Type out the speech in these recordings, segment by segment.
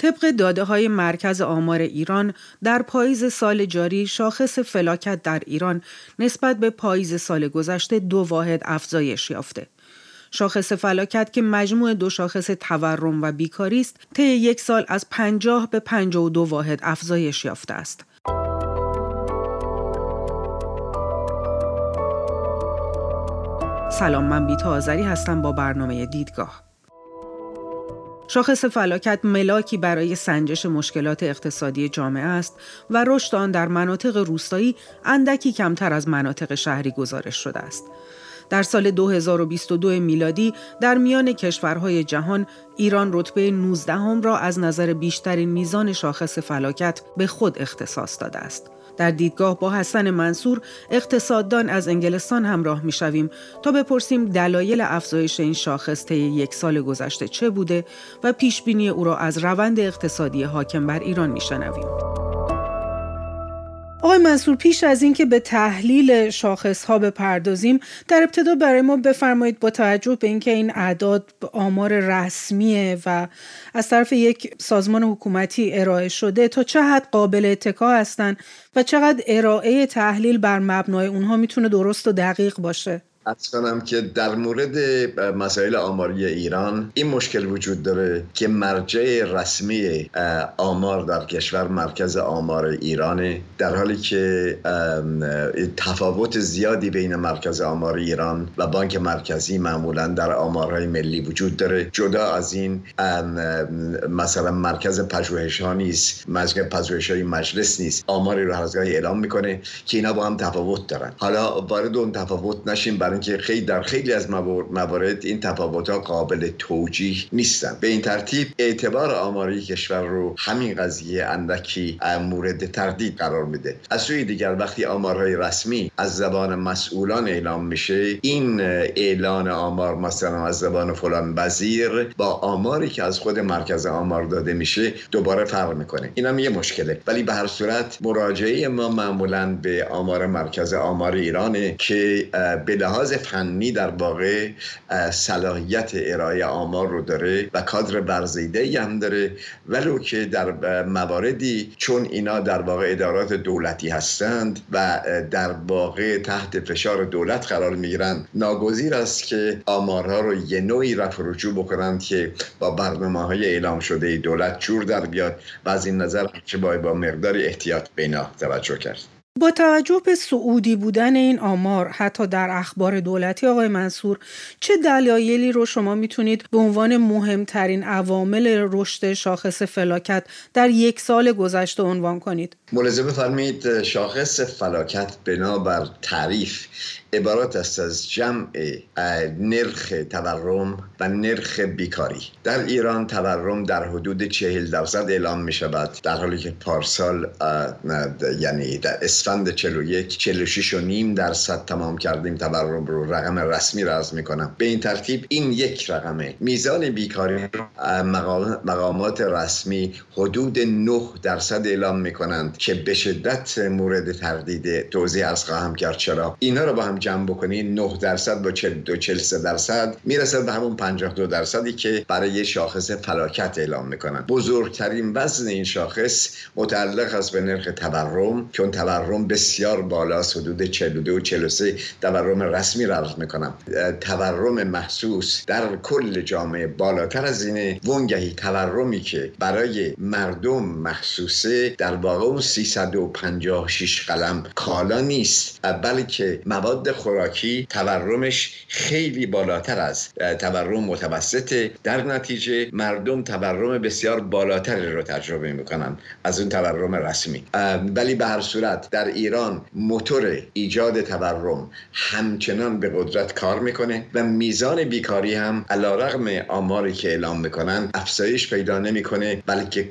طبق داده های مرکز آمار ایران در پاییز سال جاری شاخص فلاکت در ایران نسبت به پاییز سال گذشته دو واحد افزایش یافته. شاخص فلاکت که مجموع دو شاخص تورم و بیکاری است طی یک سال از 50 به 52 واحد افزایش یافته است. سلام من بیتا آذری هستم با برنامه دیدگاه. شاخص فلاکت ملاکی برای سنجش مشکلات اقتصادی جامعه است و رشد آن در مناطق روستایی اندکی کمتر از مناطق شهری گزارش شده است. در سال 2022 میلادی در میان کشورهای جهان ایران رتبه 19 هم را از نظر بیشترین میزان شاخص فلاکت به خود اختصاص داده است. در دیدگاه با حسن منصور اقتصاددان از انگلستان همراه می شویم تا بپرسیم دلایل افزایش این شاخص طی یک سال گذشته چه بوده و پیش بینی او را از روند اقتصادی حاکم بر ایران می شنویم. آقای منصور پیش از اینکه به تحلیل شاخص ها بپردازیم در ابتدا برای ما بفرمایید با توجه به اینکه این اعداد آمار رسمیه و از طرف یک سازمان حکومتی ارائه شده تا چه حد قابل اتکا هستند و چقدر ارائه تحلیل بر مبنای اونها می‌تونه درست و دقیق باشه؟ کنم که در مورد مسائل آماری ایران این مشکل وجود داره که مرجع رسمی آمار در کشور مرکز آمار ایرانه در حالی که تفاوت زیادی بین مرکز آمار ایران و بانک مرکزی معمولا در آمارهای ملی وجود داره. جدا از این مثلا مرکز پژوهش ها نیست مرکز پژوهش های مجلس نیست آماری رو هر اعلام می‌کنه که اینا با هم تفاوت دارن. حالا وارد اون تفاوت نشیم برای که خیلی در خیلی از موارد این تفاوت ها قابل توجیه نیستن. به این ترتیب اعتبار آماری کشور رو همین قضیه اندکی مورد تردید قرار میده. از سوی دیگر وقتی آمارهای رسمی از زبان مسئولان اعلام میشه این اعلان آمار مثلا از زبان فلان وزیر با آماری که از خود مرکز آمار داده میشه دوباره فرق می‌کنه. اینم یه مشکله. ولی به هر صورت مراجعه ما معمولا به آمار مرکز آمار ایرانه که به فنی در واقع صلاحیت ارائه آمار رو داره و کادر برزیده هم داره. ولو که در مواردی چون اینا در واقع ادارات دولتی هستند و در واقع تحت فشار دولت قرار می‌گیرند ناگزیر است که آمارها رو یه نوعی رفع رجوع بکنند که با برنامه های اعلام شده دولت جور در بیاد و از این نظر چه با مقدار احتیاط بینا توجه کرد. با توجه به سعودی بودن این آمار حتی در اخبار دولتی آقای منصور چه دلایلی رو شما می‌تونید به عنوان مهمترین عوامل رشد شاخص فلاکت در یک سال گذشته عنوان کنید؟ ملاحظه بفرمایید شاخص فلاکت بنابر تعریف عبارت است از جمع نرخ تورم و نرخ بیکاری. در ایران تورم در حدود چهل درصد اعلام می شود در حالی که پارسال یعنی در اسفند 41 46 و نیم درصد تمام کردیم تورم رو رقم رسمی را می کنم به این ترتیب این یک رقمه. میزان بیکاری مقامات رسمی حدود 9 درصد اعلام می کنند که به شدت مورد تردید توضیح ارز خواهم کرد. چرا؟ اینا رو با هم جمع بکنی 9 درصد با 42 43 درصد می‌رسد به همون 52 درصدی که برای شاخص فلاکت اعلام می‌کنن. بزرگترین وزن این شاخص متعلق است به نرخ تورم چون تورم بسیار بالا حدود 42 و 43 تورم رسمی را عرض می‌کنم. تورم محسوس در کل جامعه بالاتر از اینه. ونگهی تورمی که برای مردم محسوسه در واقع اون 356 قلم کالا نیست بلکه مواد خوراکی تورمش خیلی بالاتر از تورم متوسطه. در نتیجه مردم تورم بسیار بالاتری رو تجربه می‌کنن از اون تورم رسمی. ولی به هر صورت در ایران موتور ایجاد تورم همچنان به قدرت کار می‌کنه و میزان بیکاری هم علیرغم آماری که اعلام می‌کنن افزایش پیدا نمی‌کنه بلکه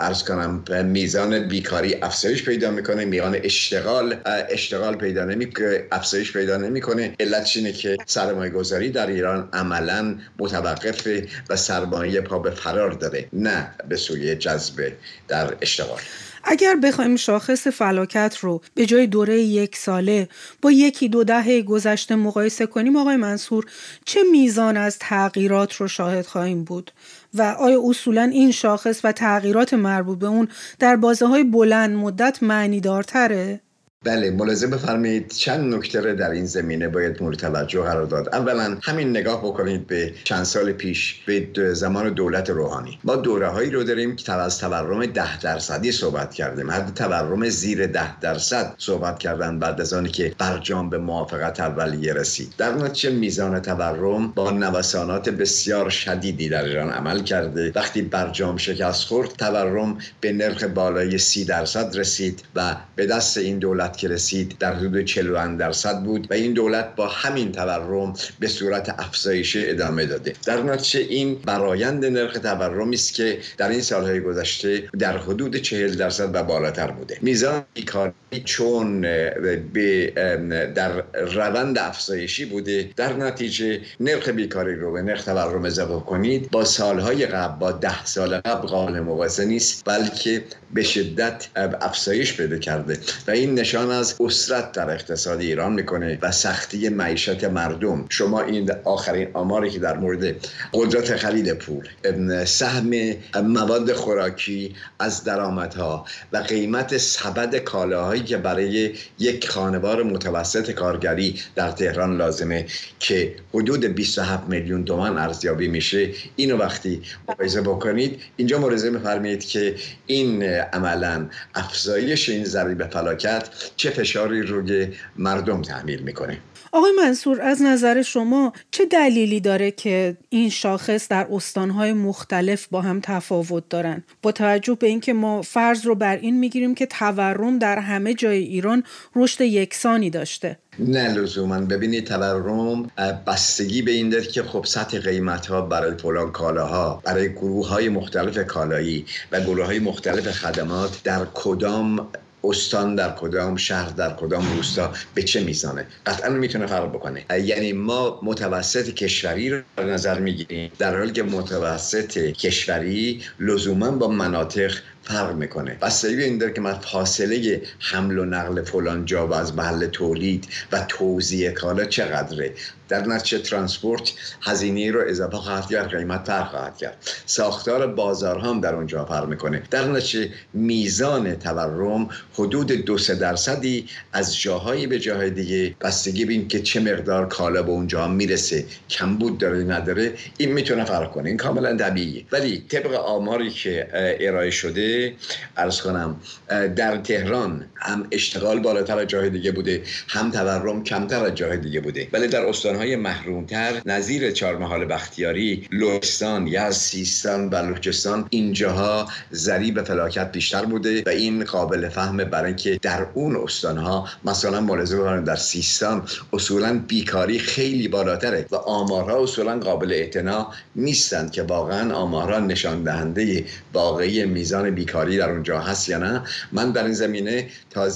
ارز کنم میزان بیکاری افزایش پیدا می‌کنه میزان اشتغال اشتغال پیدا نمی افزایش پیدا نمی‌کنه. علتش اینه که سرمایه گذاری در ایران عملا متوقف و سرمایه پا به فرار داره نه به سوی جذب در اشتغال. اگر بخوایم شاخص فلاکت رو به جای دوره یک ساله با یکی دو دهه گذشته مقایسه کنیم آقای منصور چه میزان از تغییرات رو شاهد خواهیم بود و آیا اصولا این شاخص و تغییرات مربوط به اون در بازه های بلند مدت معنی دارتره؟ بله ملاحظه بفرمایید چند نکته در این زمینه باید مورد توجه قرار داد. اولا همین نگاه بکنید به چند سال پیش به زمان دولت روحانی. ما دوره هایی رو داریم که از تورم ده درصدی صحبت کردیم. حد تورم زیر ده درصد صحبت کردن بعد از آنی که برجام به موافقت اولیه رسید. در نتیجه میزان تورم با نوسانات بسیار شدیدی در ایران عمل کرده. وقتی برجام شکست خورد تورم به نرخ بالای سی درصد رسید و به دست این دولت که رسید در حدود 40 درصد بود و این دولت با همین تورم به صورت افزایش ادامه داده. در نتیجه این برایند نرخ تورمی است که در این سالهای گذشته در حدود 40 درصد و بالاتر بوده. میزان بیکاری چون به در روند افزایشی بوده. در نتیجه نرخ بیکاری رو به نرخ تورم اضافه کنید با سالهای قبل با ده سال قبل قابل مقایسه نیست بلکه به شدت افزایش پیدا کرده. و این نشان از اسرت در اقتصاد ایران می‌کنه و سختی معیشت مردم. شما این آخرین آماری که در مورد قدرت خرید پول سهم مواد خوراکی از درآمدها و قیمت سبد کالاهایی که برای یک خانوار متوسط کارگری در تهران لازمه که حدود 27 میلیون تومان ارزیابی میشه اینو وقتی مقایسه بکنید اینجا ملاحظه میفرمایید که این عملا افزایش این ضریب فلاکت چه فشاری روی مردم تحمیل می‌کنه؟ آقای منصور از نظر شما چه دلیلی داره که این شاخص در استانهای مختلف با هم تفاوت دارن؟ با توجه به اینکه ما فرض رو بر این می‌گیریم که تورم در همه جای ایران رشد یکسانی داشته. نه لزوما. ببینید تورم بستگی به این داره که خب سطح قیمت ها برای فلان کالاها برای گروه های مختلف کالایی و گروه های مختلف خدمات در کدام استان در کدام شهر در کدام روستا به چه میزانه؟ قطعا می‌تونه فرق بکنه. یعنی ما متوسط کشوری رو در نظر می‌گیریم. در حالی که متوسط کشوری لزوما با مناطق فرق می‌کنه. بستگی این داره که من فاصله حمل و نقل فلان جا و از محل تولید و توزیع کالا چقدره؟ در نتیجه ترانسپورت هزینه رو اضافه خواهد کرد قیمت فرق خواهد کرد. ساختار بازار هم در اونجا فرق می‌کنه. در نتیجه میزان تورم حدود دو سه درصدی از جاهایی به جاهای دیگه بستگی بین که چه مقدار کالا به اونجا می‌رسه کمبود داره نداره این می‌تونه فرق کنه. این کاملا طبیعیه. ولی طبق آماری که ارائه شده ارز کنم در تهران هم اشتغال بالاتر از جاهای دیگه بوده هم تورم کمتر از جاهای دیگه بوده. ولی در استانهای محرومتر نظیر چهارمحال بختیاری لوستان یا سیستان و بلوچستان اینجاها ضریب فلاکت بیشتر بوده و این قابل فهمه برای اینکه در اون استانها مثلا ملاحظه در سیستان اصولا بیکاری خیلی بالاتره و آمارها اصولا قابل اعتنا نیستند که واقعا آمارها نشان دهنده واقعی میزان بیکاری در اونجا هست یا نه. من در این زمینه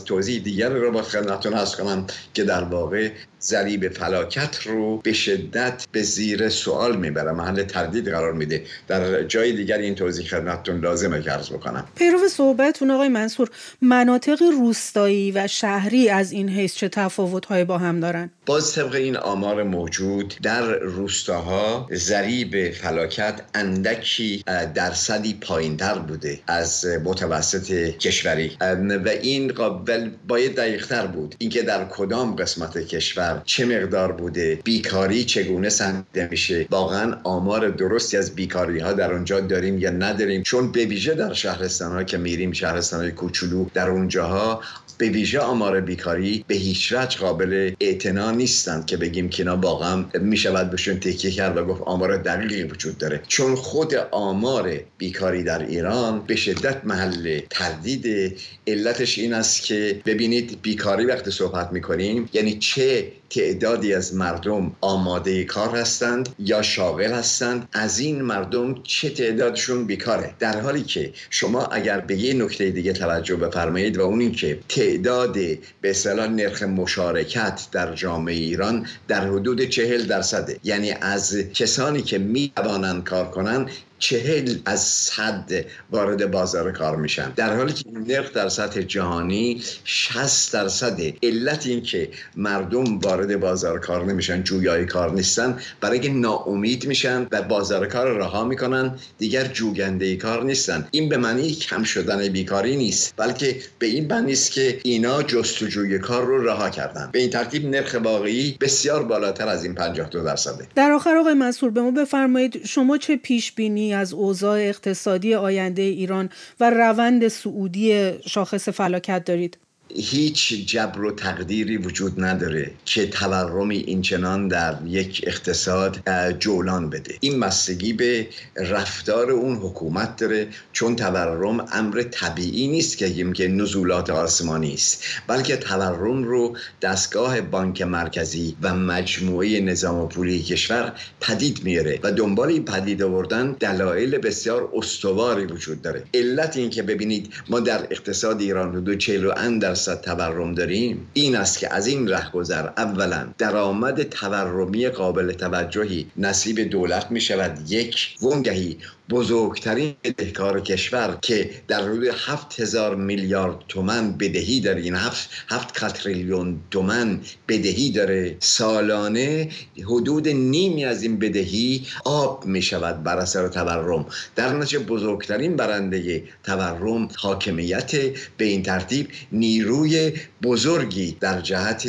توضیح دیگر رو با خدمتتون هست کنم که در واقع ضریب فلاکت رو به شدت به زیر سوال می‌بره محل تردید قرار میده. در جای دیگر این توضیح خدمتتون لازمه که عرض بکنم. پیرو صحبتتون آقای منصور مناطق روستایی و شهری از این حیث چه تفاوت‌هایی با هم دارن؟ باز طبق این آمار موجود در روستاها ضریب فلاکت اندکی درصدی پایینتر بوده از متوسط کشوری. و این قابل باید دقیقتر بود. اینکه در کدام قسمت کشور چه مقدار بوده بیکاری چگونه سنجیده میشه؟ واقعا آمار درستی از بیکاری ها در اونجا داریم یا نداریم؟ چون به ویژه در شهرستان ها که میریم شهرستان های کوچولو در اونجاها به ویژه آمار بیکاری به هیچ وجه قابل اعتنا نیستند که بگیم که اینا واقعا می‌شود بهشون تکیه کرد و گفت آمار دقیقی وجود داره. چون خود آمار بیکاری در ایران به شدت محل تردید. علتش این است که ببینید بیکاری وقتی صحبت می‌کنیم یعنی چه تعدادی از مردم آماده کار هستند یا شاغل هستند از این مردم چه تعدادشون بیکاره؟ در حالی که شما اگر به یه نکته دیگه توجه بفرمایید و اون که تعداد به اصطلاح نرخ مشارکت در جامعه ایران در حدود چهل درصده یعنی از کسانی که می توانند کار کنند چهل از صد وارد بازار کار میشن. در حالی که نرخ در سطح جهانی 60 درصد. علت این که مردم وارد بازار کار نمیشن جویای کار نیستن برای که ناامید میشن و بازار کار رها می‌کنن دیگر جوگنده کار نیستن. این به معنی کم شدن بیکاری نیست بلکه به این معنی است که اینا جستجوی کار رو رها کردن. به این ترتیب نرخ واقعی بسیار بالاتر از این 52 درصده. در آخر آقای منصور به ما بفرمایید شما چه پیش بینی از اوضاع اقتصادی آینده ایران و روند سعودی شاخص فلاکت دارید. هیچ جبر و تقدیری وجود نداره که تورمی اینچنان در یک اقتصاد جولان بده. این مستگی به رفتار اون حکومت داره چون تورم امر طبیعی نیست که که نزولات آسمانی است بلکه تورم رو دستگاه بانک مرکزی و مجموعه نظام پولی کشور پدید میاره و دنبال این پدید آوردن دلایل بسیار استواری وجود داره. علت این که ببینید ما در اقتصاد ایران حدود 40 در درصد تورم داریم این است که از این رهگذر اولا درآمد تورمی قابل توجهی نصیب دولت می شود یک وانگهی بزرگترین بدهکار کشور که در حدود هفت هزار میلیارد تومن بدهی داره این هفت, هفت تریلیون تومن بدهی داره سالانه حدود نیمی از این بدهی آب می شود بر اثر تورم. در نتیجه بزرگترین برنده تورم حاکمیت به این ترتیب نیروی بزرگی در جهت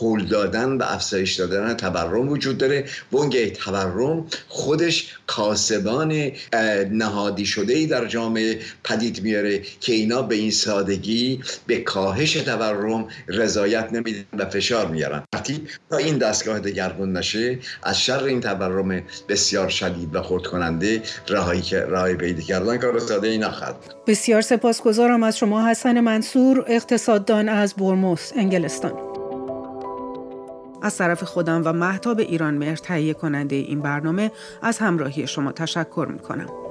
هول دادن و افزایش دادن تورم وجود داره. ونگه تورم خودش کاسبان نهادی شده ای در جامعه پدید میاره که اینا به این سادگی به کاهش تورم رضایت نمیدن و فشار میارن. وقتی تا این دستگاه دگرگون نشه از شر این تورم بسیار شدید و خرد کننده راهی که راهی پیدا کردن کار ساده ای نخواهد بسیار سپاسگزارم از شما حسن منصور اقتصاددان از برموس انگلستان. از طرف خودم و محتاب ایران مهر تهیه کننده این برنامه از همراهی شما تشکر می کنم.